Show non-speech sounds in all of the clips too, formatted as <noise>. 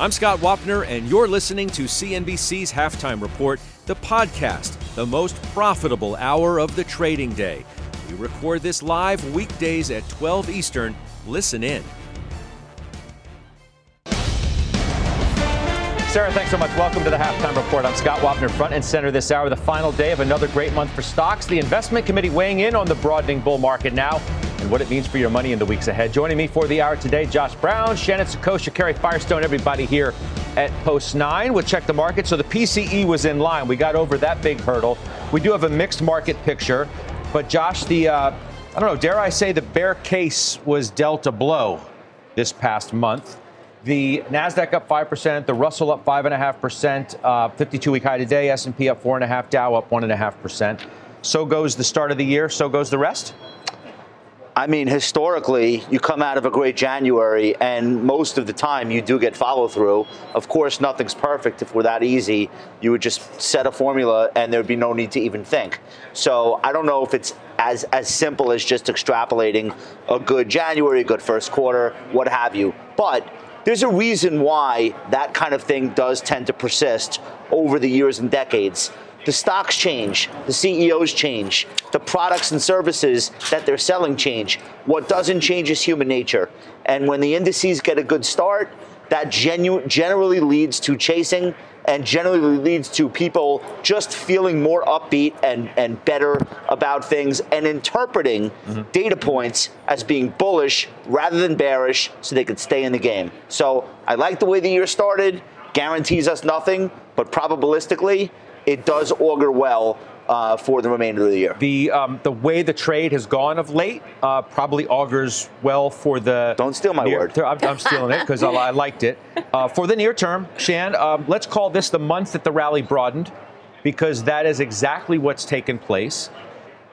I'm Scott Wapner, and you're listening to CNBC's Halftime Report, the podcast, the most profitable hour of the trading day. We record this live weekdays at 12 Eastern. Listen in. Sarah, thanks so much. Welcome to the Halftime Report. I'm Scott Wapner, front and center this hour, the final day of another great month for stocks. The investment committee weighing in on the broadening bull market now and what it means for your money in the weeks ahead. Joining me for the hour today, Josh Brown, Shannon Saccocia, Karen Firestone, everybody here at Post 9. We'll check the market. So the PCE was in line. We got over that big hurdle. We do have a mixed market picture. But Josh, the, uh, I don't know, dare I say the bear case was dealt a blow this past month. The Nasdaq up five percent, the Russell up five and a half percent, uh, 52-week high today. S&P up four and a half, Dow up one and a half percent. So goes the start of the year. So goes the rest. I mean, historically, you come out of a great January, and most of the time you do get follow through. Of course, nothing's perfect. If we're that easy, you would just set a formula, and there'd be no need to even think. So I don't know if it's as as simple as just extrapolating a good January, a good first quarter, what have you. But there's a reason why that kind of thing does tend to persist over the years and decades. The stocks change, the CEOs change, the products and services that they're selling change. What doesn't change is human nature. And when the indices get a good start, that genu- generally leads to chasing and generally leads to people just feeling more upbeat and, and better about things and interpreting mm-hmm. data points as being bullish rather than bearish so they could stay in the game. So I like the way the year started, guarantees us nothing, but probabilistically, it does augur well uh, for the remainder of the year. The um, the way the trade has gone of late uh, probably augurs well for the. Don't steal my near, word. I'm, I'm stealing it because I, I, liked it. Uh, for the near term, Shan, um, let's call this the month that the rally broadened, because that is exactly what's taken place.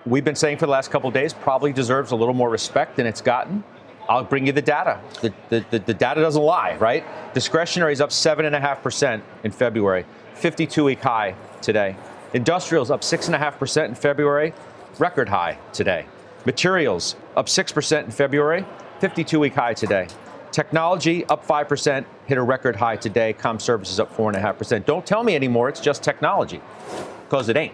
We've been saying for the last couple of days probably deserves a little more respect than it's gotten. I'll bring you the data. The, the, the, the data doesn't lie, right? Discretionary is up 7.5% in February, 52 week high today. Industrials up 6.5% in February, record high today. Materials up 6% in February, 52 week high today. Technology up 5%, hit a record high today. Com services up 4.5%. Don't tell me anymore it's just technology, because it ain't.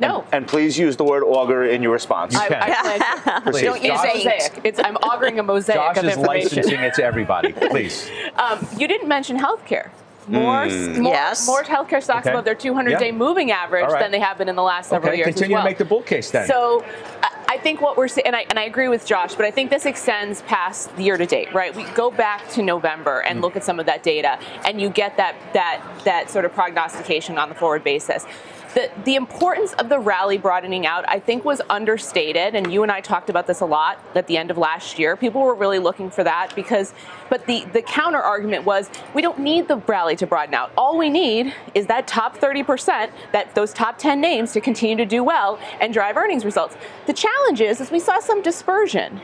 No. And, and, please use the word augur in your response. You can. I, I <laughs> Don't use mosaic. It's, I'm augering a mosaic Josh of information. Josh is licensing it to everybody. <laughs> Please. Um, you didn't mention healthcare more, mm. more, yes. more healthcare stocks okay. above their 200-day yeah. moving average right. than they have been in the last several okay. years. Continue well. to make the bull case then. So. I think what we're seeing, and I, and I agree with Josh, but I think this extends past the year to date, right? We go back to November and mm. look at some of that data, and you get that that that sort of prognostication on the forward basis the, the importance of the rally broadening out, I think, was understated. And you and I talked about this a lot at the end of last year. People were really looking for that because, but the, the counter argument was we don't need the rally to broaden out. All we need is that top 30%, that those top 10 names to continue to do well and drive earnings results. The challenge is, is we saw some dispersion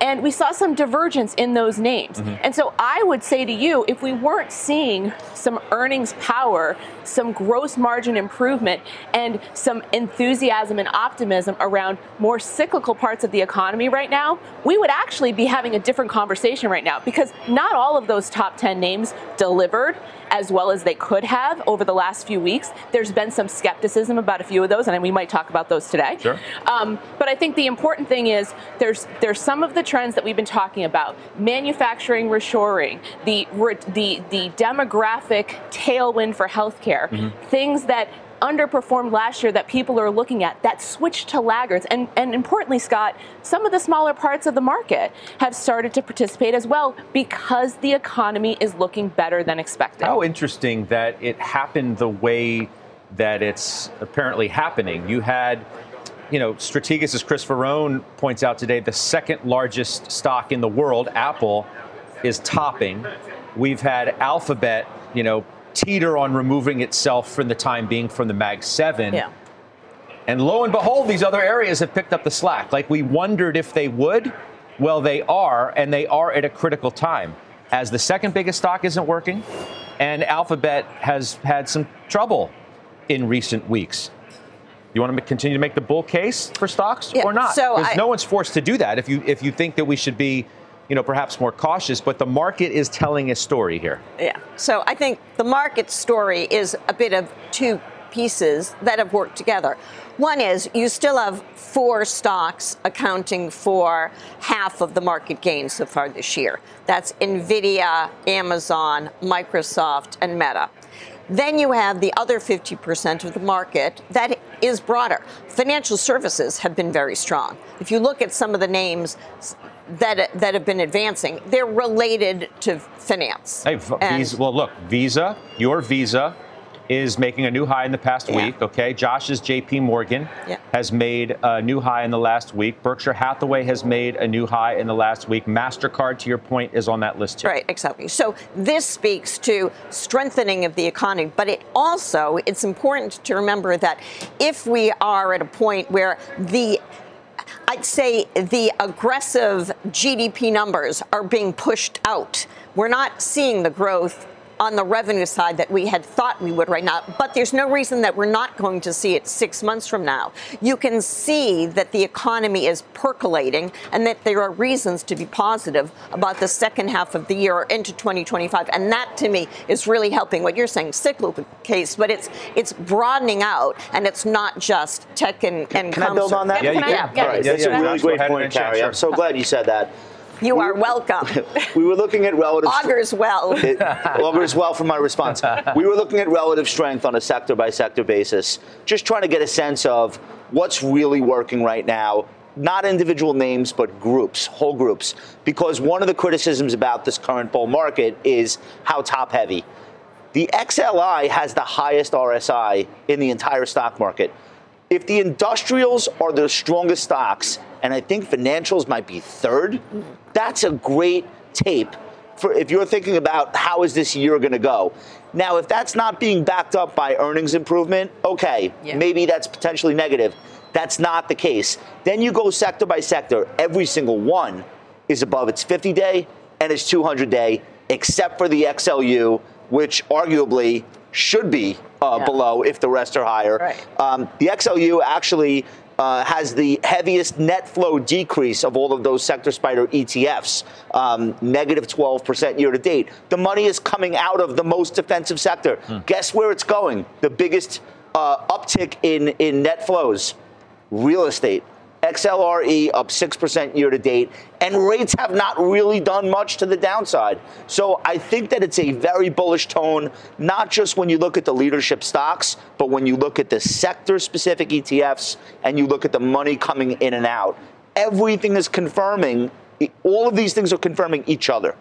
and we saw some divergence in those names. Mm-hmm. And so I would say to you, if we weren't seeing some earnings power, some gross margin improvement, and some enthusiasm and optimism around more cyclical parts of the economy right now, we would actually be having a different conversation right now because not all of those top 10 names delivered as well as they could have over the last few weeks. There's been some skepticism about a few of those, and we might talk about those today. Sure. Um, but I think the important thing is there's there's some of the trends that we've been talking about: manufacturing reshoring, the the the demographic tailwind for healthcare, mm-hmm. things that underperformed last year that people are looking at that switched to laggards. And, and importantly, Scott, some of the smaller parts of the market have started to participate as well because the economy is looking better than expected. How interesting that it happened the way that it's apparently happening. You had you know, Strategas, as Chris Verrone points out today, the second largest stock in the world, Apple, is topping We've had Alphabet, you know, teeter on removing itself for the time being from the Mag 7. Yeah. And lo and behold, these other areas have picked up the slack. Like we wondered if they would. Well, they are, and they are at a critical time. As the second biggest stock isn't working, and Alphabet has had some trouble in recent weeks. You want to continue to make the bull case for stocks Yeah, or not? so I- no one's forced to do that. If you if you think that we should be, you know, perhaps more cautious, but the market is telling a story here. Yeah. So I think the market story is a bit of two pieces that have worked together. One is you still have four stocks accounting for half of the market gains so far this year. That's Nvidia, Amazon, Microsoft, and Meta. Then you have the other 50% of the market that is broader. Financial services have been very strong. If you look at some of the names that, that have been advancing, they're related to finance. Hey, v- Visa, well, look, Visa, your Visa is making a new high in the past Yeah. week. Okay, Josh's J.P. Morgan Yeah. has made a new high in the last week. Berkshire Hathaway has made a new high in the last week. Mastercard, to your point, is on that list too. Right, exactly. So this speaks to strengthening of the economy, but it also it's important to remember that if we are at a point where the I'd say the aggressive GDP numbers are being pushed out. We're not seeing the growth on the revenue side that we had thought we would right now, but there's no reason that we're not going to see it six months from now. You can see that the economy is percolating and that there are reasons to be positive about the second half of the year or into 2025. And that to me is really helping what you're saying, cyclical case, but it's it's broadening out and it's not just tech and, and Can I build on that? Yeah, you Can I- can. yeah, All right, yeah, that's yeah, a really Josh, great point, Karen. I'm so glad you said that. You are welcome. <laughs> We were looking at relative. Augurs well. It augurs well for my response. We were looking at relative strength on a sector by sector basis, just trying to get a sense of what's really working right now. Not individual names, but groups, whole groups. Because one of the criticisms about this current bull market is how top heavy. The XLI has the highest RSI in the entire stock market. If the industrials are the strongest stocks, and I think financials might be 3rd that's a great tape for if you're thinking about how is this year going to go. Now, if that's not being backed up by earnings improvement, okay, Yeah. maybe that's potentially negative. That's not the case. Then you go sector by sector. Every single one is above its 50 day and its 200 day, except for the XLU, which arguably should be uh, Yeah. below if the rest are higher. Right. Um, the XLU actually uh, has the heaviest net flow decrease of all of those sector spider ETFs, um, negative 12% year to date. The money is coming out of the most defensive sector. Guess where it's going? The biggest uh, uptick in, in net flows real estate. XLRE up 6% year to date, and rates have not really done much to the downside. So I think that it's a very bullish tone, not just when you look at the leadership stocks, but when you look at the sector specific ETFs and you look at the money coming in and out. Everything is confirming, all of these things are confirming each other.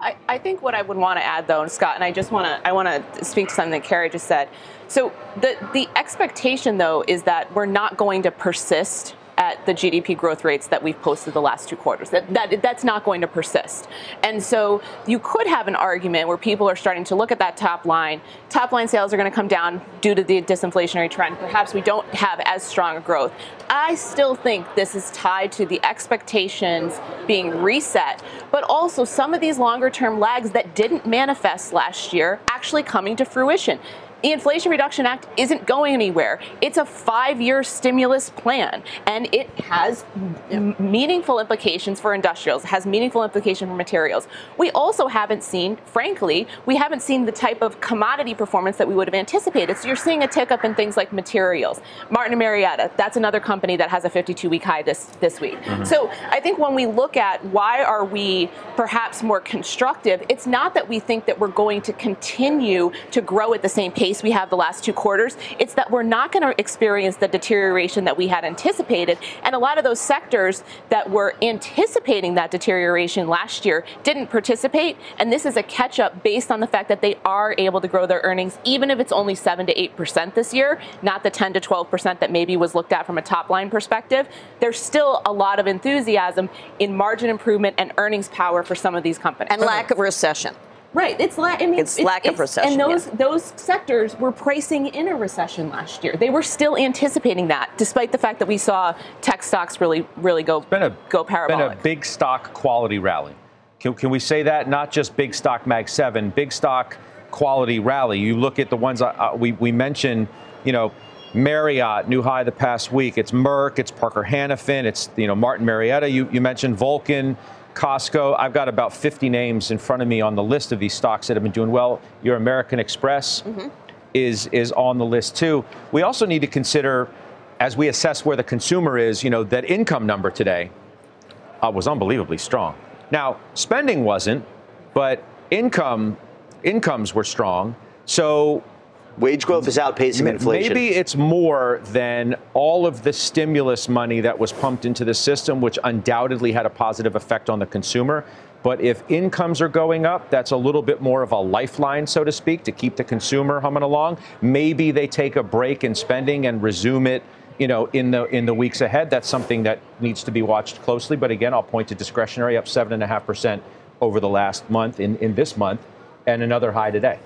I, I think what I would want to add, though, and Scott, and I just want to I want to speak to something that Karen just said. So the the expectation, though, is that we're not going to persist at the GDP growth rates that we've posted the last two quarters. That, that that's not going to persist. And so you could have an argument where people are starting to look at that top line. Top line sales are going to come down due to the disinflationary trend. Perhaps we don't have as strong a growth. I still think this is tied to the expectations being reset, but also some of these longer term lags that didn't manifest last year actually coming to fruition. The Inflation Reduction Act isn't going anywhere. It's a five year stimulus plan, and it has m- meaningful implications for industrials, it has meaningful implications for materials. We also haven't seen, frankly, we haven't seen the type of commodity performance that we would have anticipated. So you're seeing a tick up in things like materials. Martin and Marietta, that's another company that has a 52 week high this, this week. Mm-hmm. So I think when we look at why are we perhaps more constructive, it's not that we think that we're going to continue to grow at the same pace we have the last two quarters. It's that we're not going to experience the deterioration that we had anticipated. And a lot of those sectors that were anticipating that deterioration last year didn't participate. And this is a catch up based on the fact that they are able to grow their earnings, even if it's only 7 to 8% this year, not the 10 to 12% that maybe was looked at from a top line perspective. There's still a lot of enthusiasm in margin improvement and earnings power for some of these companies. and lack of recession. Right. It's la- I mean, It's lack of recession, And those yeah. those sectors were pricing in a recession last year. They were still anticipating that, despite the fact that we saw tech stocks really really go been a go parabolic. been a big stock quality rally. Can, can we say that? Not just big stock Mag Seven, big stock quality rally. You look at the ones uh, uh, we we mentioned. You know, Marriott new high the past week. It's Merck. It's Parker Hannifin. It's you know Martin Marietta. You you mentioned Vulcan. Costco, I've got about 50 names in front of me on the list of these stocks that have been doing well. Your American Express is is on the list too. We also need to consider, as we assess where the consumer is, you know, that income number today uh, was unbelievably strong. Now, spending wasn't, but income incomes were strong. So Wage growth is outpacing inflation. maybe it's more than all of the stimulus money that was pumped into the system, which undoubtedly had a positive effect on the consumer. But if incomes are going up, that's a little bit more of a lifeline, so to speak, to keep the consumer humming along. Maybe they take a break in spending and resume it you know, in the in the weeks ahead. That's something that needs to be watched closely. But again, I'll point to discretionary up seven and a half percent over the last month in, in this month, and another high today.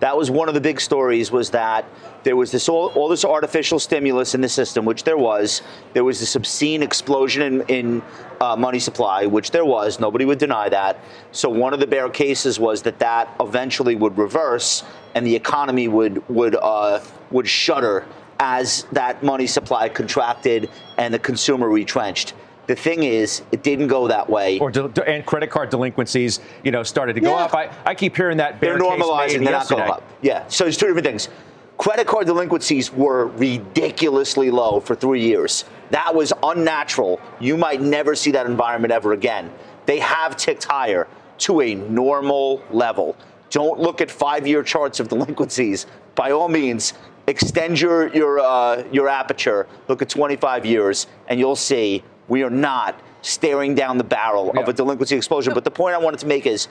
That was one of the big stories was that there was this all, all this artificial stimulus in the system, which there was. There was this obscene explosion in, in uh, money supply, which there was. Nobody would deny that. So one of the bear cases was that that eventually would reverse, and the economy would would uh, would shudder as that money supply contracted and the consumer retrenched. The thing is, it didn't go that way. Or del- and credit card delinquencies, you know, started to go Yeah. up. I, I keep hearing that They're normalizing, they're not going up. Yeah, so it's two different things. Credit card delinquencies were ridiculously low for three years. That was unnatural. You might never see that environment ever again. They have ticked higher to a normal level. Don't look at five-year charts of delinquencies. By all means, extend your your uh, your aperture. Look at 25 years, and you'll see we are not staring down the barrel of a delinquency explosion. But the point I wanted to make is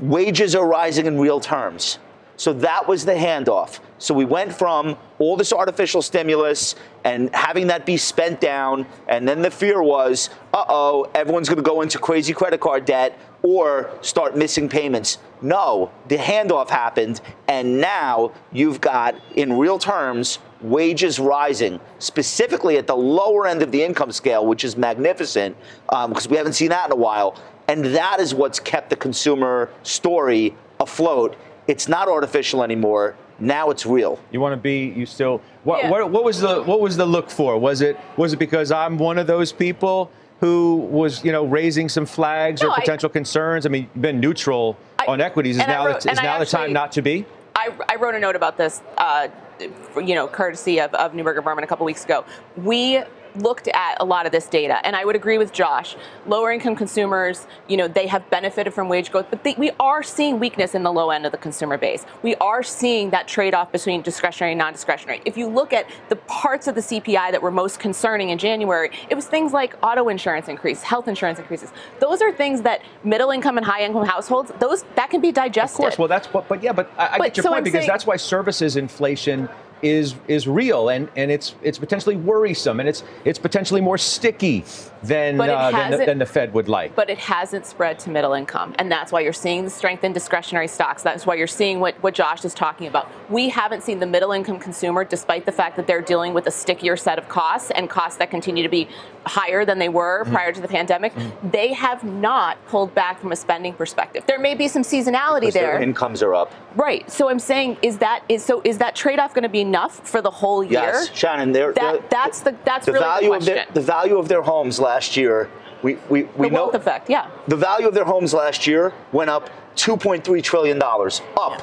wages are rising in real terms. So that was the handoff. So we went from all this artificial stimulus and having that be spent down, and then the fear was, uh oh, everyone's going to go into crazy credit card debt or start missing payments. No, the handoff happened, and now you've got, in real terms, wages rising, specifically at the lower end of the income scale, which is magnificent because we haven't seen that in a while. And that is what's kept the consumer story afloat. It's not artificial anymore. Now it's real. You want to be you still what, Yeah. what what was the what was the look for? Was it was it because I'm one of those people who was you know raising some flags No, or I- potential concerns? I mean, you've been neutral I- on equities. Is now wrote- the, is and I now the time not to be? I, I wrote a note about this, uh, you know, courtesy of, of Neuberger Berman a couple weeks ago. We looked at a lot of this data, and I would agree with Josh. Lower income consumers, you know, they have benefited from wage growth, but they, we are seeing weakness in the low end of the consumer base. We are seeing that trade off between discretionary and non discretionary. If you look at the parts of the CPI that were most concerning in January, it was things like auto insurance increase, health insurance increases. Those are things that middle income and high income households, those that can be digested. Of course. Well, that's what. But yeah, but I, I But get your so point I'm because saying- that's why services inflation is is real and and it's it's potentially worrisome and it's it's potentially more sticky than uh, than, the, than the Fed would like. but it hasn't spread to middle income. And that's why you're seeing the strength in discretionary stocks. That's why you're seeing what, what Josh is talking about. We haven't seen the middle income consumer, despite the fact that they're dealing with a stickier set of costs and costs that continue to be higher than they were Mm-hmm. prior to the pandemic, they have not pulled back from a spending perspective. There may be some seasonality Because their there. incomes are up. right. So I'm saying is that is so is that trade-off going to be enough for the whole year? Yes, Shannon. They're, That- they're- that's the- that's the really the value of their the value of their homes last year. We we, we the know wealth effect, yeah. the value of their homes last year went up 2.3 trillion dollars. Up.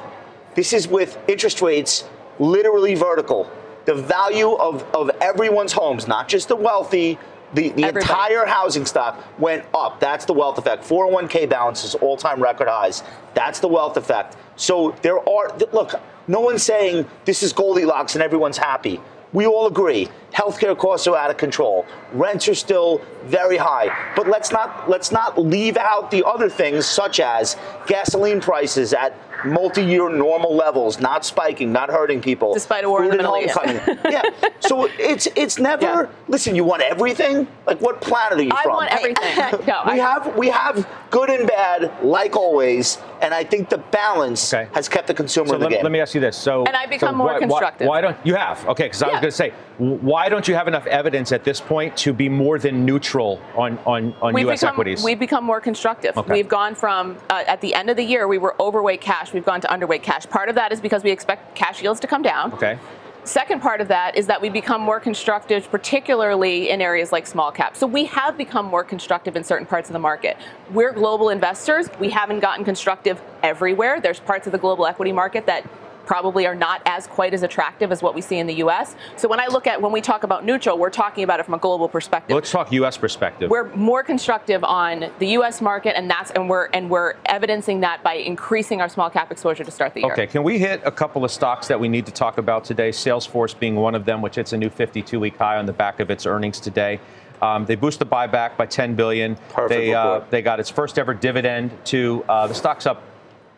This is with interest rates literally vertical. The value of, of everyone's homes, not just the wealthy, the, the Everybody. entire housing stock went up. That's the wealth effect. 401k balances, all time record highs. That's the wealth effect. So there are, look, no one's saying this is Goldilocks and everyone's happy. We all agree. Healthcare costs are out of control. Rents are still very high. But let's not let's not leave out the other things such as gasoline prices at multi-year normal levels, not spiking, not hurting people. Despite a war in the Middle East. yeah. So it's it's never. Yeah. Listen, you want everything. Like what planet are you I from? I want everything. <laughs> no, we I, have we have good and bad, like always, and I think the balance okay. has kept the consumer so in the let, game. Let me ask you this. So and I become so more why, constructive. Why, why, don't you have? Okay, because I was going to say, why don't you have enough evidence at this point to be more than neutral on on on we've U.S. become, equities? We've become more constructive. Okay. We've gone from uh, at the end of the year we were overweight cash. We've gone to underweight cash. Part of that is because we expect cash yields to come down. Okay. Second part of that is that we become more constructive, particularly in areas like small cap. So we have become more constructive in certain parts of the market. We're global investors. We haven't gotten constructive everywhere. There's parts of the global equity market that probably are not as quite as attractive as what we see in the U.S. So when I look at when we talk about neutral, we're talking about it from a global perspective. Let's talk U.S. perspective. We're more constructive on the U.S. market, and that's and we're and we're evidencing that by increasing our small cap exposure to start the year. Okay, can we hit a couple of stocks that we need to talk about today? Salesforce being one of them, which hits a new 52-week high on the back of its earnings today. Um, they boost the buyback by 10 billion. Perfect they uh, they got its first ever dividend. To uh, the stock's up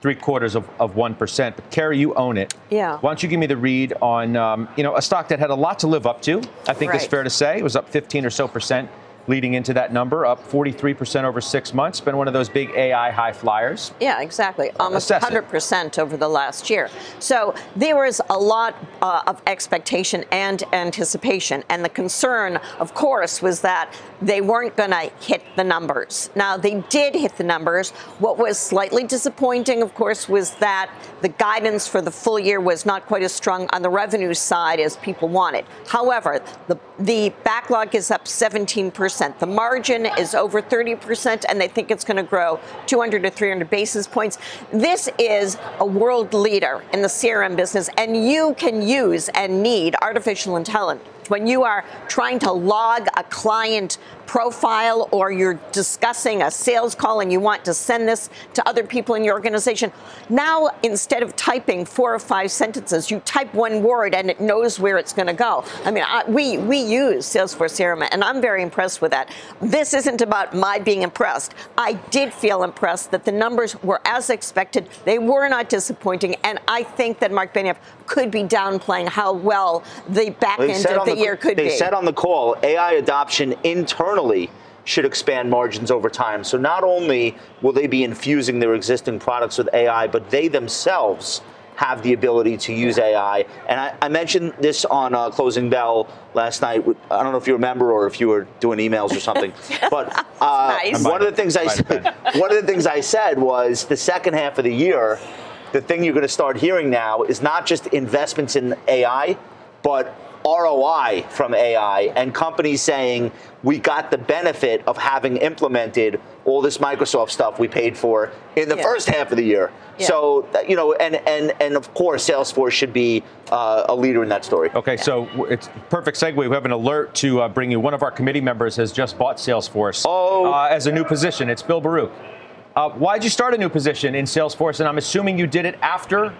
three quarters of, of 1%. But Karen, you own it. Yeah. Why don't you give me the read on, um, you know, a stock that had a lot to live up to, I think right. is fair to say. It was up 15 or so percent leading into that number, up 43% over six months. Been one of those big AI high flyers. Yeah, exactly. Almost Assess 100% over the last year. So there was a lot uh, of expectation and anticipation. And the concern, of course, was that they weren't going to hit the numbers. Now, they did hit the numbers. What was slightly disappointing, of course, was that the guidance for the full year was not quite as strong on the revenue side as people wanted. However, the, the backlog is up 17%. The margin is over 30%, and they think it's going to grow 200 to 300 basis points. This is a world leader in the CRM business, and you can use and need artificial intelligence when you are trying to log a client profile or you're discussing a sales call and you want to send this to other people in your organization. Now, instead of typing four or five sentences, you type one word and it knows where it's going to go. I mean, I, we, we use Salesforce CRM and I'm very impressed with that. This isn't about my being impressed. I did feel impressed that the numbers were as expected. They were not disappointing. And I think that Marc Benioff could be downplaying how well the back well, end of the, the year could they be. They said on the call AI adoption internally should expand margins over time. So not only will they be infusing their existing products with AI, but they themselves have the ability to use AI. And I, I mentioned this on uh, Closing Bell last night. I don't know if you remember or if you were doing emails or something. <laughs> but uh, nice. one of the things I said, <laughs> one of the things I said was the second half of the year. The thing you're going to start hearing now is not just investments in AI, but ROI from AI and companies saying we got the benefit of having implemented all this Microsoft stuff we paid for in the yeah. first half of the year. Yeah. So you know, and and and of course, Salesforce should be uh, a leader in that story. Okay, yeah. so it's perfect segue. We have an alert to uh, bring you. One of our committee members has just bought Salesforce oh. uh, as a new position. It's Bill Baruch. Uh, why'd you start a new position in Salesforce? And I'm assuming you did it after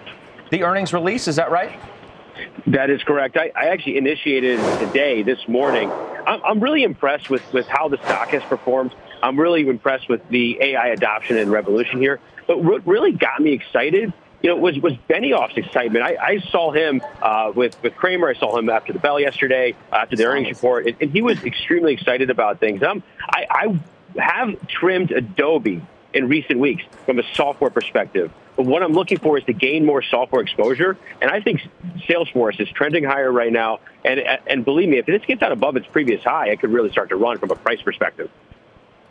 the earnings release. Is that right? That is correct. I, I actually initiated today, this morning. I'm, I'm really impressed with, with how the stock has performed. I'm really impressed with the AI adoption and revolution here. But what really got me excited, you know, was was Benioff's excitement. I, I saw him uh, with with Cramer. I saw him after the bell yesterday, after the earnings report, and, and he was extremely excited about things. Um, I, I have trimmed Adobe in recent weeks from a software perspective. But what I'm looking for is to gain more software exposure. And I think Salesforce is trending higher right now. And, and believe me, if this gets out above its previous high, it could really start to run from a price perspective.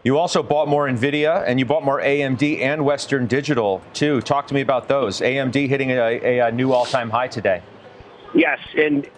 You also bought more NVIDIA and you bought more AMD and Western Digital, too. Talk to me about those. AMD hitting a, a, new all time high today. Yes. And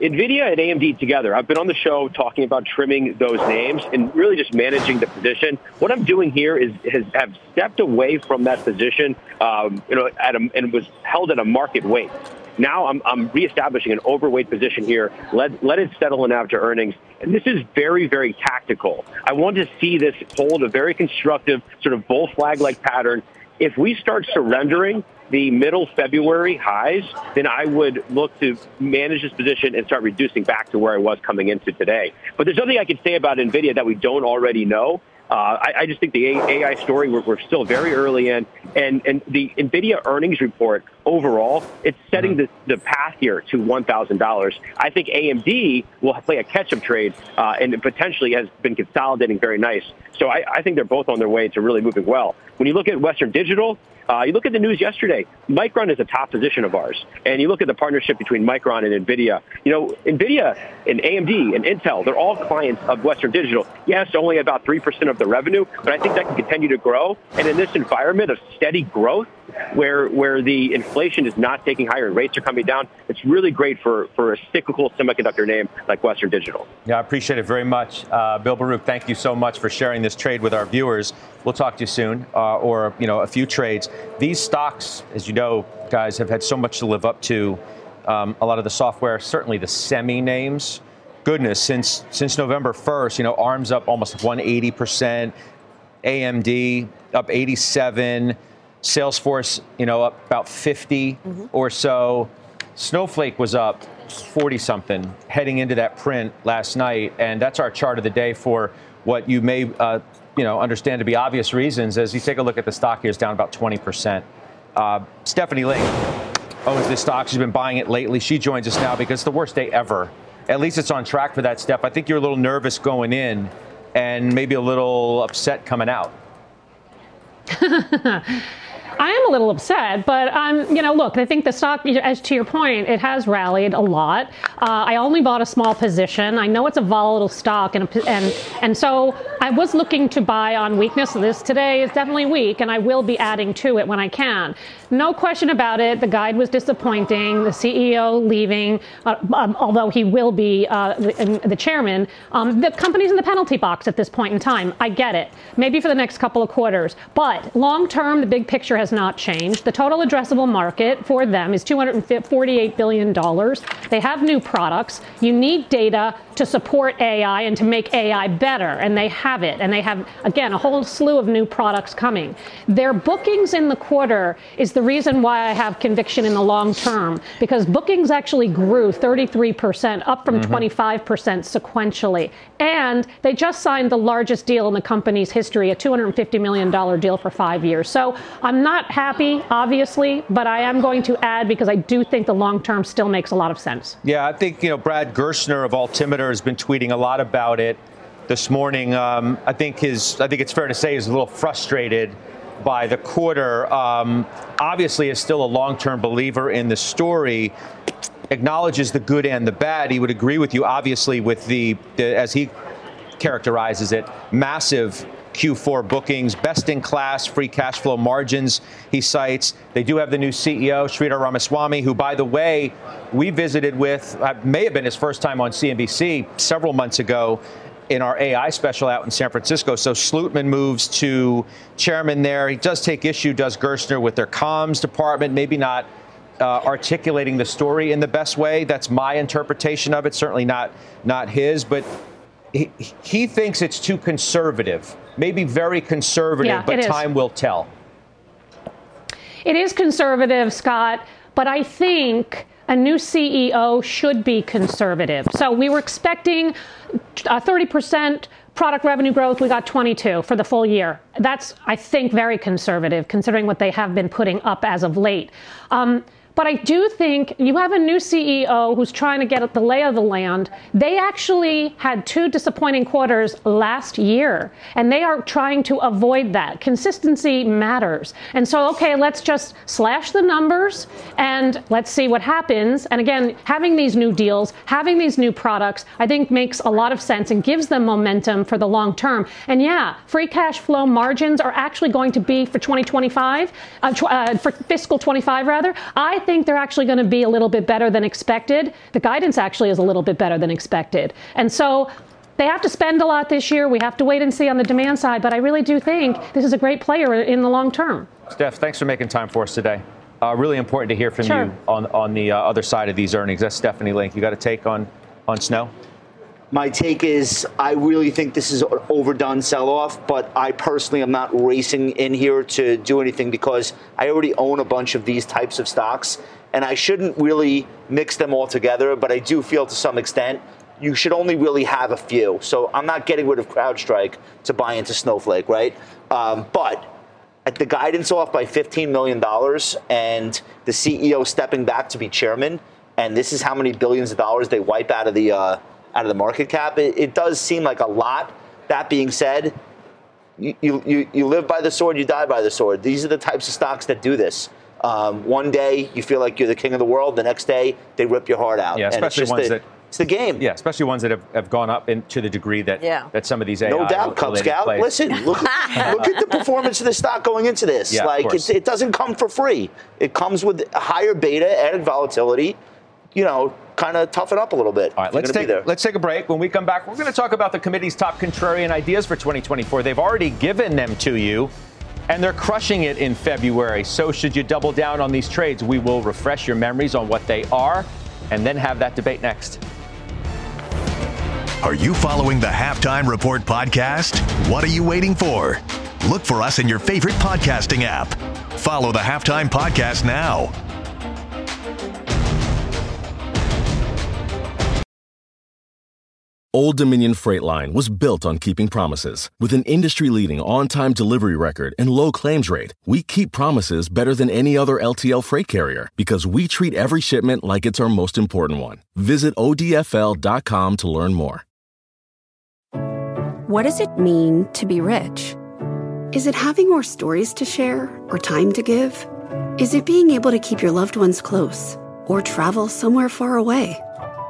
NVIDIA and AMD together. I've been on the show talking about trimming those names and really just managing the position. What I'm doing here is has, have stepped away from that position, um, you know, a, and was held at a market weight. Now I'm, I'm reestablishing an overweight position here. Let, let it settle in after earnings. And this is very, very tactical. I want to see this hold a very constructive sort of bull flag like pattern. If we start surrendering, the middle February highs, then I would look to manage this position and start reducing back to where I was coming into today. But there's nothing I can say about NVIDIA that we don't already know. Uh, I, I, just think the AI story we're, we're, still very early in, and and the Nvidia earnings report overall it's setting mm-hmm. the, the path here to one thousand dollars. I think AMD will play a catch-up trade, uh, and potentially has been consolidating very nice. So I, I think they're both on their way to really moving well. When you look at Western Digital, uh, you look at the news yesterday. Micron is a top position of ours, and you look at the partnership between Micron and Nvidia. You know, Nvidia and AMD and Intel, they're all clients of Western Digital. Yes, only about three percent of the revenue, but I think that can continue to grow. And in this environment of steady growth, where where the inflation is not taking higher and rates are coming down, it's really great for for a cyclical semiconductor name like Western Digital. Yeah, I appreciate it very much, uh, Bill Baruch. Thank you so much for sharing this trade with our viewers. We'll talk to you soon, uh, or you know, a few trades. These stocks, as you know, guys, have had so much to live up to. Um, a lot of the software, certainly the semi names. Goodness, since since November 1st, you know, ARM's up almost 180 percent, AMD up 87, Salesforce, you know, up about 50 mm-hmm. or so. Snowflake was up 40 something heading into that print last night, and that's our chart of the day for what you may uh, you know, understand to be obvious reasons, as you take a look at the stock here, it's down about 20%. Uh, Stephanie Link owns this stock. She's been buying it lately. She joins us now because it's the worst day ever. At least it's on track for that step. I think you're a little nervous going in and maybe a little upset coming out. <laughs> I am a little upset, but um, you know, look, I think the stock, as to your point, it has rallied a lot. Uh, I only bought a small position. I know it's a volatile stock, and and and so I was looking to buy on weakness. This today is definitely weak, and I will be adding to it when I can. No question about it. The guide was disappointing. The CEO leaving, uh, um, although he will be uh, the, the, chairman. Um, the company's in the penalty box at this point in time. I get it. Maybe for the next couple of quarters, but long term, the big picture has not changed. The total addressable market for them is $248 billion. They have new products. You need data to support AI and to make AI better, and they have it. And they have, again, a whole slew of new products coming. Their bookings in the quarter is the reason why I have conviction in the long term, because bookings actually grew 33%, up from mm-hmm. 25% sequentially. And they just signed the largest deal in the company's history, a $250 million deal for five years. So I'm not happy, obviously, but I am going to add because I do think the long term still makes a lot of sense. Yeah, I think, you know, Brad Gerstner of Altimeter has been tweeting a lot about it this morning. Um, I think his, I think it's fair to say, he's a little frustrated by the quarter. Um, obviously, is still a long-term believer in the story. Acknowledges the good and the bad. He would agree with you, obviously, with the, the as he characterizes it, massive Q4 bookings, best in class free cash flow margins, he cites. They do have the new CEO, Sridhar Ramaswamy, who, by the way, we visited with, uh, may have been his first time on CNBC several months ago in our AI special out in San Francisco. So Slootman moves to chairman there. He does take issue, does Gerstner, with their comms department, maybe not uh, articulating the story in the best way. That's my interpretation of it. Certainly not not his, but he, he thinks it's too conservative, maybe very conservative, yeah, but time will tell. It is conservative, Scott, but I think a new CEO should be conservative. So we were expecting uh, 30% product revenue growth. We got 22 for the full year. That's, I think, very conservative considering what they have been putting up as of late. Um, but I do think you have a new CEO who's trying to get at the lay of the land. They actually had two disappointing quarters last year, and they are trying to avoid that. Consistency matters. And so, okay, let's just slash the numbers and let's see what happens. And again, having these new deals, having these new products, I think makes a lot of sense and gives them momentum for the long term. And yeah, free cash flow margins are actually going to be for 2025, uh, tw- uh, for fiscal 25 rather. I think they're actually going to be a little bit better than expected. The guidance actually is a little bit better than expected. And so they have to spend a lot this year. We have to wait and see on the demand side, but I really do think this is a great player in the long term. Steph, thanks for making time for us today. Uh, really important to hear from sure. you on on the uh, other side of these earnings. That's Stephanie Link. You got a take on on Snow? My take is I really think this is an overdone sell off, but I personally am not racing in here to do anything because I already own a bunch of these types of stocks and I shouldn't really mix them all together, but I do feel to some extent you should only really have a few. So I'm not getting rid of CrowdStrike to buy into Snowflake, right? Um, but at the guidance off by $15 million and the CEO stepping back to be chairman, and this is how many billions of dollars they wipe out of the uh, out of the market cap. It, it, does seem like a lot. That being said, you, you, you live by the sword, you die by the sword. These are the types of stocks that do this. Um, one day you feel like you're the king of the world. The next day they rip your heart out. Yeah, especially ones the, that it's the game. Yeah, especially ones that have, have gone up in, to the degree that yeah. that some of these AI no doubt, Cub Scout. Plays. Listen, look, <laughs> look at the performance of the stock going into this. Yeah, like it, it doesn't come for free. It comes with higher beta, added volatility. You know, kind of toughen up a little bit. All right, let's take let's take a break. When we come back, we're going to talk about the committee's top contrarian ideas for 2024. They've already given them to you and they're crushing it in February. So, should you double down on these trades? We will refresh your memories on what they are and then have that debate next. Are you following the Halftime Report podcast? What are you waiting for? Look for us in your favorite podcasting app. Follow the Halftime Podcast now. Old Dominion Freight Line was built on keeping promises. With an industry leading on time delivery record and low claims rate, we keep promises better than any other LTL freight carrier because we treat every shipment like it's our most important one. Visit ODFL.com to learn more. What does it mean to be rich? Is it having more stories to share or time to give? Is it being able to keep your loved ones close or travel somewhere far away?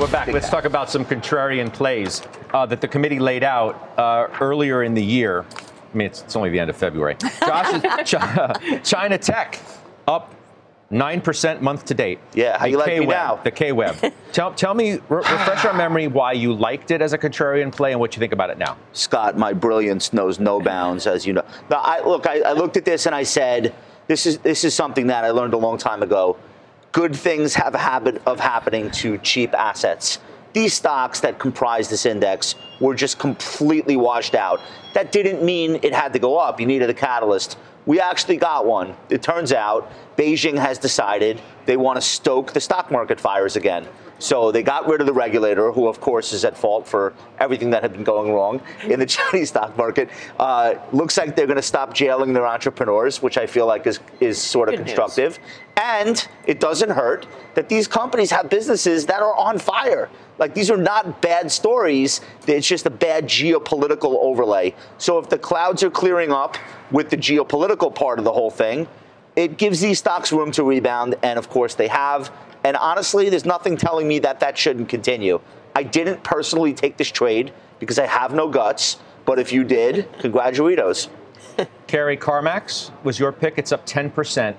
Right, we're back. Let's talk about some contrarian plays uh, that the committee laid out uh, earlier in the year. I mean, it's, it's, only the end of February. <laughs> Josh, <laughs> China Tech up 9% month to date. Yeah, how the you like K-Web, me now? The K-Web. <laughs> tell, tell me, re- refresh our memory why you liked it as a contrarian play and what you think about it now. Scott, my brilliance knows no bounds, as you know. Now, I, look, I, I looked at this and I said, this is, this is something that I learned a long time ago good things have a habit of happening to cheap assets. These stocks that comprise this index were just completely washed out. That didn't mean it had to go up. You needed a catalyst. We actually got one. It turns out Beijing has decided they want to stoke the stock market fires again. So they got rid of the regulator, who, of course, is at fault for everything that had been going wrong in the <laughs> Chinese stock market. Uh, looks like they're going to stop jailing their entrepreneurs, which I feel like is, is sort of Good constructive. News. And it doesn't hurt that these companies have businesses that are on fire. Like these are not bad stories. It's just a bad geopolitical overlay. So if the clouds are clearing up with the geopolitical part of the whole thing, it gives these stocks room to rebound. And of course, they have. And honestly, there's nothing telling me that that shouldn't continue. I didn't personally take this trade because I have no guts. But if you did, congratulations. Karen CarMax was your pick. It's up 10%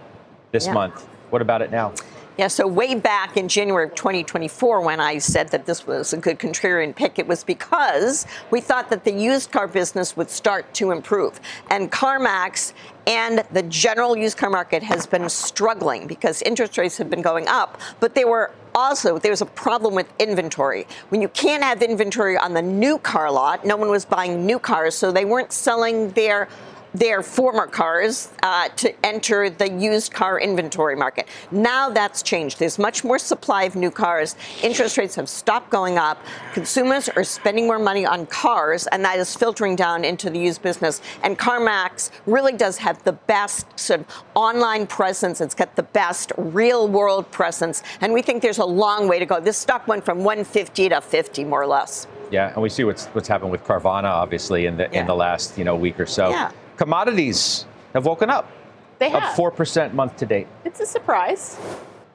this yeah. month. What about it now? Yeah, so way back in January of 2024, when I said that this was a good contrarian pick, it was because we thought that the used car business would start to improve. And CarMax and the general used car market has been struggling because interest rates have been going up, but they were also there's a problem with inventory. When you can't have inventory on the new car lot, no one was buying new cars, so they weren't selling their their former cars uh, to enter the used car inventory market. Now that's changed. There's much more supply of new cars. Interest rates have stopped going up. Consumers are spending more money on cars, and that is filtering down into the used business. And CarMax really does have the best sort of online presence. It's got the best real world presence. And we think there's a long way to go. This stock went from 150 to 50, more or less. Yeah, and we see what's what's happened with Carvana, obviously, in the yeah. in the last you know week or so. Yeah. Commodities have woken up. They have. Up 4% month to date. It's a surprise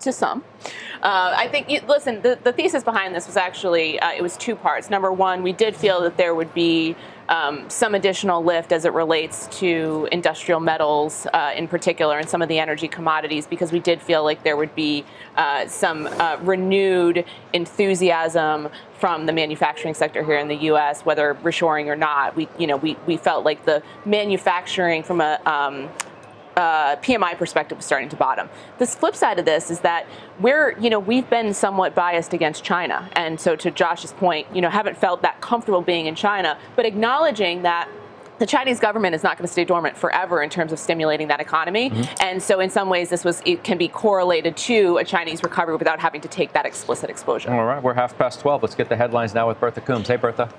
to some. Uh, I think, you, listen, the, the thesis behind this was actually, uh, it was two parts. Number one, we did feel that there would be um, some additional lift as it relates to industrial metals uh, in particular and some of the energy commodities because we did feel like there would be uh, some uh, renewed enthusiasm from the manufacturing sector here in the U.S., whether reshoring or not. We, you know, we, we felt like the manufacturing from a um, uh, PMI perspective was starting to bottom. The flip side of this is that we're, you know, we've been somewhat biased against China. And so to Josh's point, you know, haven't felt that comfortable being in China, but acknowledging that the Chinese government is not going to stay dormant forever in terms of stimulating that economy. Mm-hmm. And so in some ways this was it can be correlated to a Chinese recovery without having to take that explicit exposure. All right, we're half past 12. Let's get the headlines now with Bertha Coombs. Hey Bertha.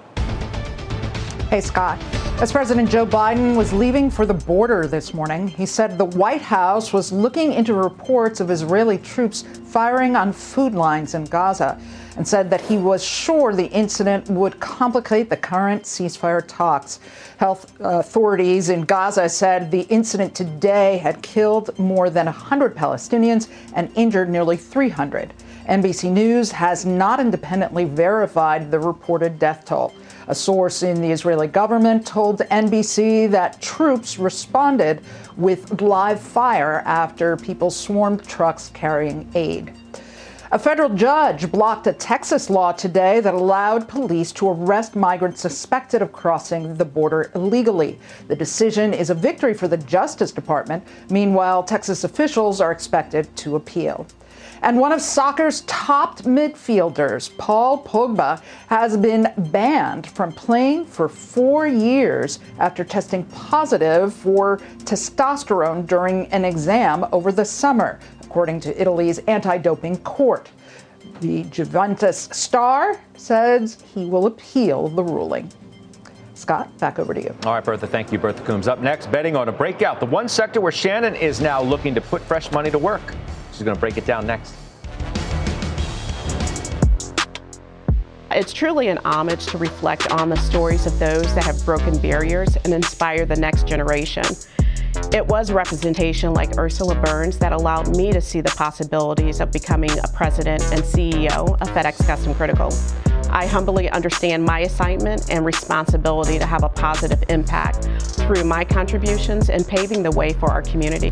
Hey Scott. As President Joe Biden was leaving for the border this morning, he said the White House was looking into reports of Israeli troops firing on food lines in Gaza and said that he was sure the incident would complicate the current ceasefire talks. Health authorities in Gaza said the incident today had killed more than 100 Palestinians and injured nearly 300. NBC News has not independently verified the reported death toll. A source in the Israeli government told NBC that troops responded with live fire after people swarmed trucks carrying aid. A federal judge blocked a Texas law today that allowed police to arrest migrants suspected of crossing the border illegally. The decision is a victory for the Justice Department. Meanwhile, Texas officials are expected to appeal. And one of soccer's top midfielders, Paul Pogba, has been banned from playing for four years after testing positive for testosterone during an exam over the summer, according to Italy's anti doping court. The Juventus star says he will appeal the ruling. Scott, back over to you. All right, Bertha. Thank you, Bertha Coombs. Up next, betting on a breakout, the one sector where Shannon is now looking to put fresh money to work. She's going to break it down next. It's truly an homage to reflect on the stories of those that have broken barriers and inspire the next generation. It was representation like Ursula Burns that allowed me to see the possibilities of becoming a president and CEO of FedEx Custom Critical. I humbly understand my assignment and responsibility to have a positive impact through my contributions and paving the way for our community.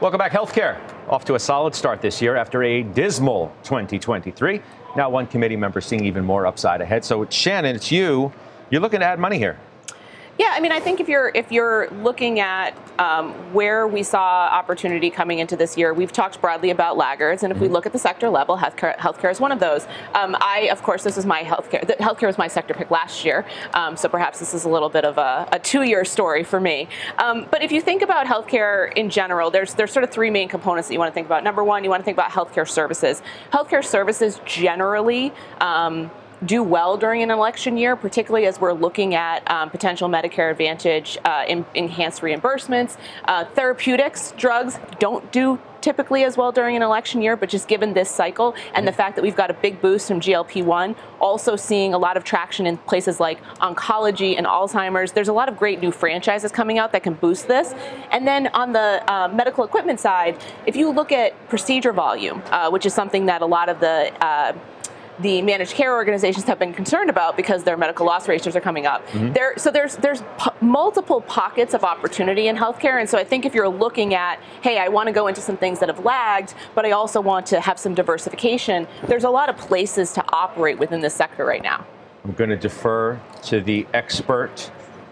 Welcome back. Healthcare off to a solid start this year after a dismal 2023. Now, one committee member seeing even more upside ahead. So, Shannon, it's you. You're looking to add money here. Yeah, I mean, I think if you're if you're looking at um, where we saw opportunity coming into this year, we've talked broadly about laggards, and if we mm-hmm. look at the sector level, healthcare, healthcare is one of those. Um, I, of course, this is my healthcare. The, healthcare was my sector pick last year, um, so perhaps this is a little bit of a, a two-year story for me. Um, but if you think about healthcare in general, there's there's sort of three main components that you want to think about. Number one, you want to think about healthcare services. Healthcare services generally um, do well during an election year, particularly as we're looking at um, potential Medicare Advantage uh, in, enhanced reimbursements. Uh, therapeutics, drugs don't do typically as well during an election year, but just given this cycle and the fact that we've got a big boost from GLP 1, also seeing a lot of traction in places like oncology and Alzheimer's. There's a lot of great new franchises coming out that can boost this. And then on the uh, medical equipment side, if you look at procedure volume, uh, which is something that a lot of the uh, the managed care organizations have been concerned about because their medical loss ratios are coming up. Mm-hmm. There, so there's there's p- multiple pockets of opportunity in healthcare, and so I think if you're looking at, hey, I want to go into some things that have lagged, but I also want to have some diversification. There's a lot of places to operate within this sector right now. I'm going to defer to the expert,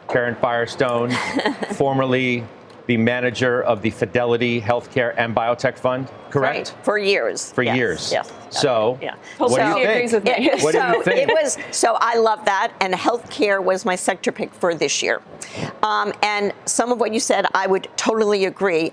Karen Firestone, <laughs> formerly the manager of the Fidelity Healthcare and Biotech Fund, correct? Right. For years. For yes. years. Yes. So, yeah. what so, do you think? It, what so do you think? It was so I love that, and healthcare was my sector pick for this year. Um, and some of what you said, I would totally agree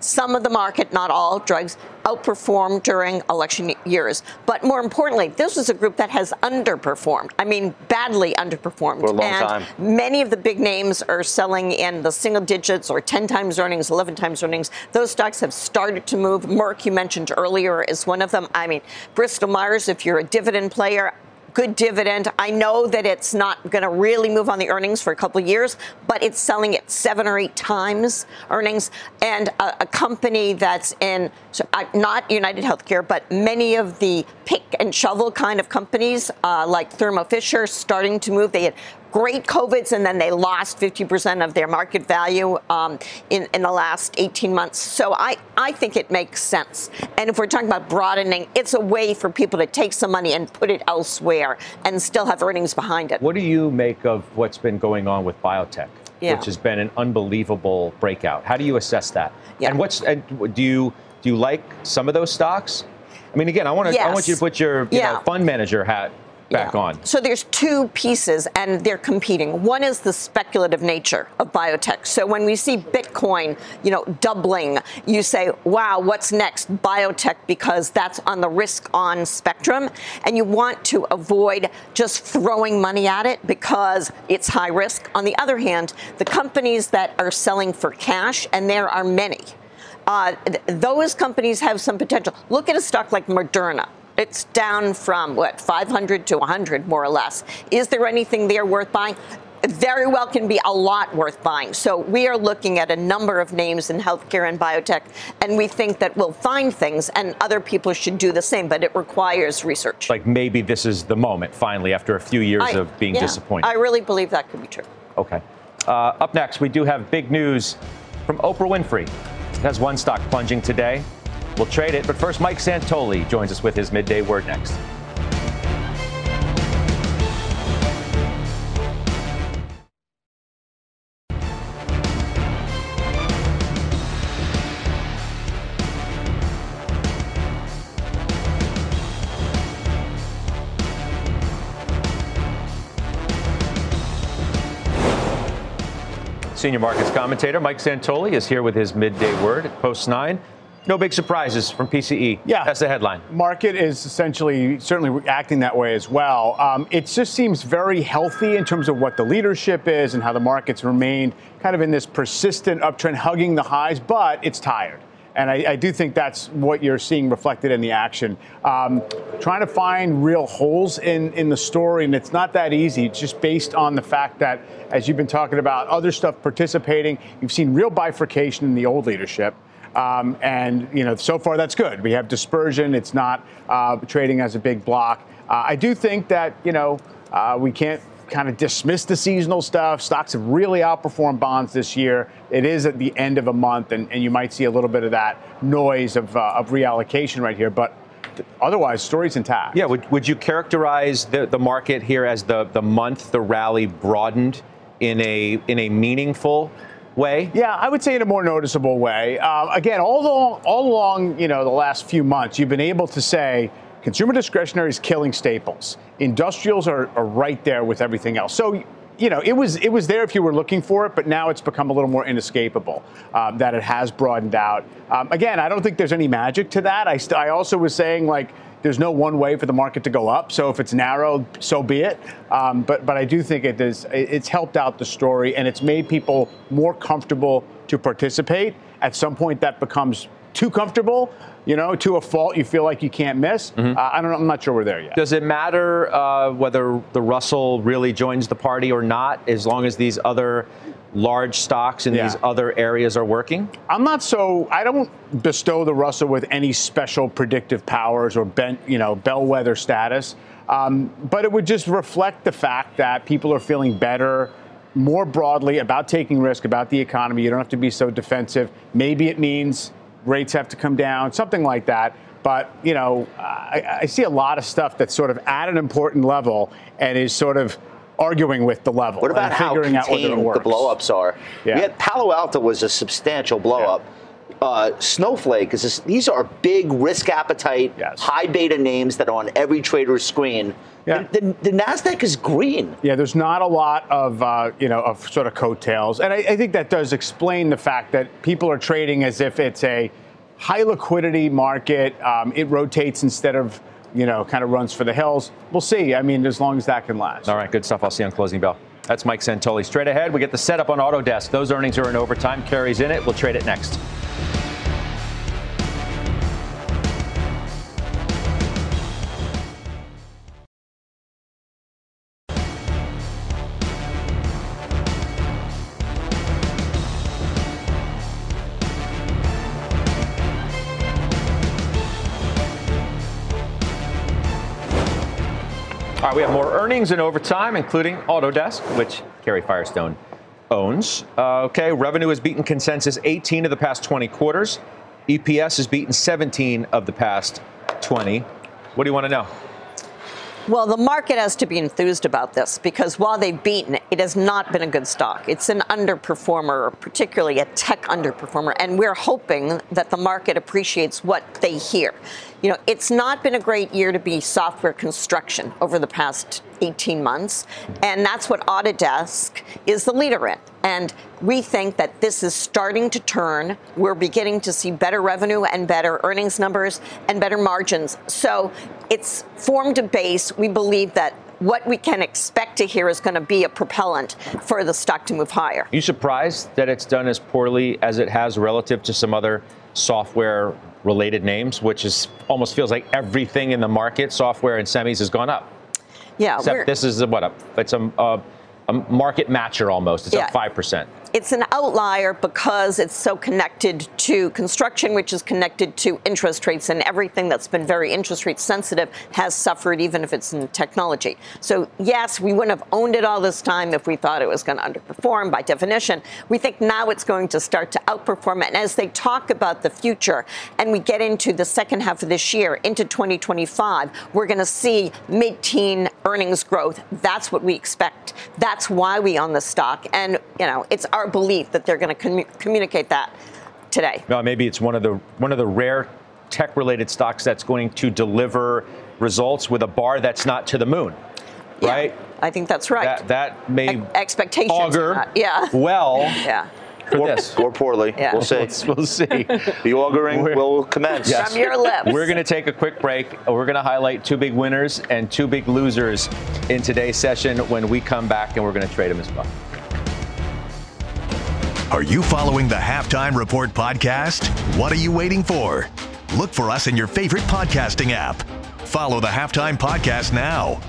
some of the market, not all drugs, outperformed during election years. But more importantly, this is a group that has underperformed. I mean, badly underperformed. For a long and time. Many of the big names are selling in the single digits or 10 times earnings, 11 times earnings. Those stocks have started to move. Merck, you mentioned earlier, is one of them. I mean, Bristol Myers, if you're a dividend player, good dividend. I know that it's not going to really move on the earnings for a couple of years, but it's selling at seven or eight times earnings. And a, a company that's in, so, uh, not United Healthcare, but many of the pick and shovel kind of companies uh, like Thermo Fisher starting to move. They had great COVIDs, and then they lost 50% of their market value um, in, in the last 18 months. So I, I think it makes sense. And if we're talking about broadening, it's a way for people to take some money and put it elsewhere and still have earnings behind it. What do you make of what's been going on with biotech, Yeah. which has been an unbelievable breakout? How do you assess that? Yeah. And what's and do you do you like some of those stocks? I mean, again, I want to I want you to put your you Yeah. know, fund manager hat back on. So there's two pieces, and they're competing. One is the speculative nature of biotech. So when we see Bitcoin, you know, doubling, you say, "Wow, what's next?" Biotech, because that's on the risk-on spectrum, and you want to avoid just throwing money at it because it's high risk. On the other hand, the companies that are selling for cash, and there are many. Uh, th- those companies have some potential. Look at a stock like Moderna. It's down from what 500 to 100, more or less. Is there anything there worth buying? Very well, can be a lot worth buying. So we are looking at a number of names in healthcare and biotech, and we think that we'll find things, and other people should do the same. But it requires research. Like maybe this is the moment finally after a few years I- of being yeah, disappointed. I really believe that could be true. Okay. Uh, up next, we do have big news from Oprah Winfrey. It has one stock plunging today. We'll trade it, but first, Mike Santoli joins us with his midday word next. Senior markets commentator Mike Santoli is here with his midday word at Post 9. No big surprises from PCE. Yeah. That's the headline. Market is essentially certainly acting that way as well. Um, it just seems very healthy in terms of what the leadership is and how the markets remained kind of in this persistent uptrend, hugging the highs, but it's tired. And I, I do think that's what you're seeing reflected in the action. Um, trying to find real holes in, in the story, and it's not that easy. It's just based on the fact that, as you've been talking about, other stuff participating, you've seen real bifurcation in the old leadership. Um, and you know, so far that's good. We have dispersion; it's not uh, trading as a big block. Uh, I do think that you know uh, we can't kind of dismiss the seasonal stuff. Stocks have really outperformed bonds this year. It is at the end of a month, and, and you might see a little bit of that noise of, uh, of reallocation right here. But otherwise, story's intact. Yeah, would, would you characterize the, the market here as the, the month the rally broadened in a in a meaningful way? Yeah, I would say in a more noticeable way. Uh, again, all along, all along, you know, the last few months, you've been able to say consumer discretionary is killing staples. Industrials are, are right there with everything else. So. You know, it was it was there if you were looking for it, but now it's become a little more inescapable. Um, that it has broadened out. Um, again, I don't think there's any magic to that. I st- I also was saying like there's no one way for the market to go up. So if it's narrowed, so be it. Um, but but I do think it is it's helped out the story and it's made people more comfortable to participate. At some point, that becomes too comfortable. You know, to a fault you feel like you can't miss. Uh, I don't know. I'm not sure we're there yet. Does it matter uh, whether the Russell really joins the party or not, as long as these other large stocks in Yeah. these other areas are working? I'm not so. I don't bestow the Russell with any special predictive powers or ben, you know bellwether status. Um, but it would just reflect the fact that people are feeling better more broadly about taking risk about the economy. You don't have to be so defensive. Maybe it means rates have to come down, something like that. But, you know, I, I see a lot of stuff that's sort of at an important level and is sort of arguing with the level. What about how figuring out whether it contained the blowups are? Yeah. We had Palo Alto was a substantial blowup. Uh, Snowflake is this, these are big risk appetite, high beta names that are on every trader's screen. Yeah. The, the, the Nasdaq is green. Yeah, there's not a lot of uh, you know of sort of coattails, and I, I think that does explain the fact that people are trading as if it's a high liquidity market. Um, it rotates instead of you know kind of runs for the hills. We'll see. I mean, as long as that can last. All right, good stuff. I'll see you on closing bell. That's Mike Santoli. Straight ahead, we get the setup on Autodesk. Those earnings are in overtime. Carries in it. We'll trade it next. Earnings in overtime, including Autodesk, which Karen Firestone owns. Uh, okay, revenue has beaten consensus 18 of the past 20 quarters. EPS has beaten 17 of the past 20. What do you want to know? Well, the market has to be enthused about this because while they've beaten, it has not been a good stock. It's an underperformer, particularly a tech underperformer, and we're hoping that the market appreciates what they hear. You know, it's not been a great year to be software construction over the past 18 months, and that's what Autodesk is the leader in. And we think that this is starting to turn. We're beginning to see better revenue and better earnings numbers and better margins. So it's formed a base. We believe that what we can expect to hear is going to be a propellant for the stock to move higher. Are you surprised that it's done as poorly as it has relative to some other software related names, which is almost feels like everything in the market, software and semis, has gone up? Yeah, Except this is a, what up? it's a, a, a market matcher almost. It's Yeah. up five percent. It's an outlier because it's so connected to construction, which is connected to interest rates, and everything that's been very interest rate sensitive has suffered, even if it's in technology. So, yes, we wouldn't have owned it all this time if we thought it was going to underperform by definition. We think now it's going to start to outperform. And as they talk about the future and we get into the second half of this year, into 2025, we're going to see mid teen earnings growth. That's what we expect. That's why we own the stock. And, you know, it's our belief that they're going to commu- communicate that today. Well, maybe it's one of the one of the rare tech related stocks that's going to deliver results with a bar that's not to the moon. Right? I think that's right. That that may Expectations. augur uh, yeah. well <laughs> Yeah. for or, this. or poorly. Yeah. We'll see. <laughs> We'll see. <laughs> The auguring will commence. Yes. From your lips. We're going to take a quick break. We're going to highlight two big winners and two big losers in today's session when we come back, and we're going to trade them as well. Are you following the Halftime Report podcast? What are you waiting for? Look for us in your favorite podcasting app. Follow the Halftime Podcast now.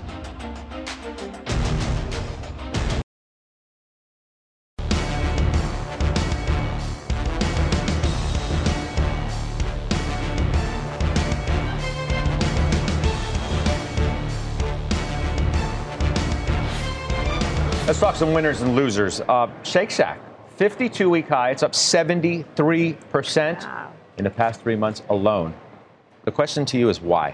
Let's talk some winners and losers. Uh, Shake Shack, 52 week high. It's up 73% in the past three months alone. The question to you is why?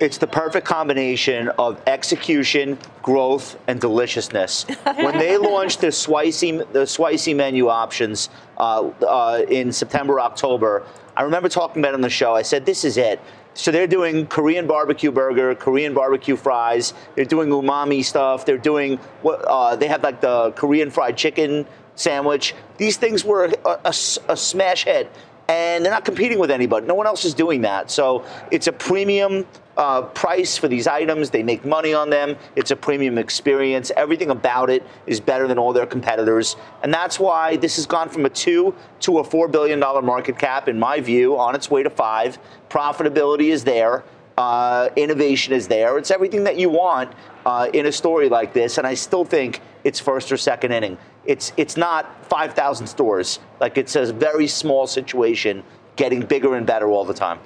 It's the perfect combination of execution, growth, and deliciousness. <laughs> when they launched the Swicy, the Swicy menu options uh, uh, in September, October, I remember talking about it on the show. I said, "This is it." So they're doing Korean barbecue burger, Korean barbecue fries. They're doing umami stuff. They're doing what uh, they have like the Korean fried chicken sandwich. These things were a, a, a smash hit and they're not competing with anybody. No one else is doing that. So it's a premium uh, price for these items. They make money on them. It's a premium experience. Everything about it is better than all their competitors. And that's why this has gone from a two to a $4 billion market cap, in my view, on its way to five. Profitability is there. Uh, innovation is there. It's everything that you want uh, in a story like this. And I still think it's first or second inning. It's it's not 5,000 stores. Like it's a very small situation, getting bigger and better all the time.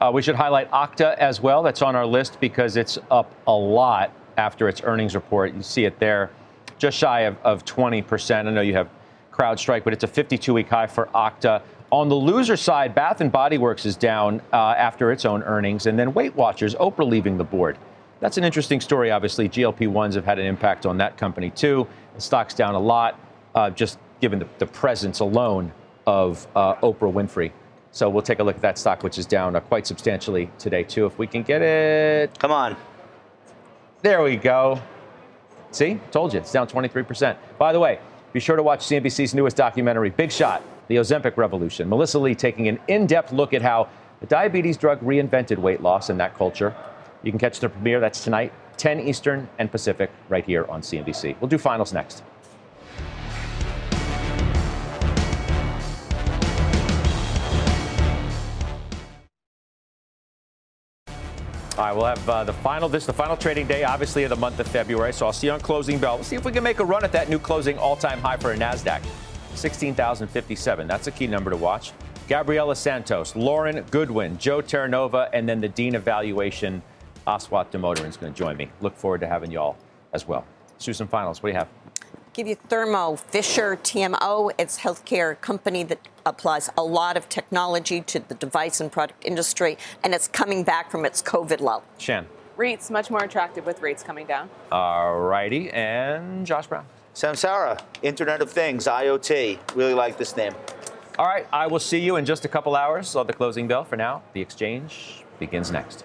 Uh, we should highlight Okta as well. That's on our list because it's up a lot after its earnings report. You see it there, just shy of, of 20%. I know you have CrowdStrike, but it's a 52-week high for Okta. On the loser side, Bath and Body Works is down uh, after its own earnings, and then Weight Watchers, Oprah leaving the board. That's an interesting story. Obviously, GLP-1s have had an impact on that company too. The stock's down a lot, uh, just given the, the, presence alone of uh, Oprah Winfrey. So we'll take a look at that stock, which is down uh, quite substantially today too. If we can get it, come on. There we go. See, told you it's down 23%. By the way, be sure to watch CNBC's newest documentary, Big Shot the Ozempic revolution. Melissa Lee taking an in depth look at how the diabetes drug reinvented weight loss in that culture. You can catch the premiere, that's tonight, 10 Eastern and Pacific, right here on CNBC. We'll do finals next. All right, we'll have uh, the final. This is the final trading day, obviously, of the month of February. So I'll see you on closing bell. Let's see if we can make a run at that new closing all-time high for a Nasdaq. 16,057. That's a key number to watch. Gabriela Santos, Lauren Goodwin, Joe Terranova, and then the Dean of Valuation, Aswath Damodaran, is going to join me. Look forward to having you all as well. Susan Finals, what do you have? Give you Thermo Fisher TMO. It's healthcare company that applies a lot of technology to the device and product industry, and it's coming back from its COVID low. Shan. REITs much more attractive with rates coming down. All righty, and Josh Brown. Samsara, Internet of Things, IoT. Really like this name. All right, I will see you in just a couple hours on the closing bell. For now, the exchange begins next.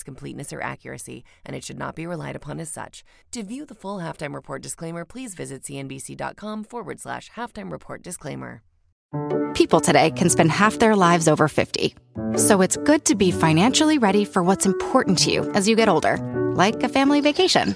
its completeness or accuracy, and it should not be relied upon as such. To view the full halftime report disclaimer, please visit cnbc.com forward slash halftime report disclaimer. People today can spend half their lives over 50. So it's good to be financially ready for what's important to you as you get older, like a family vacation.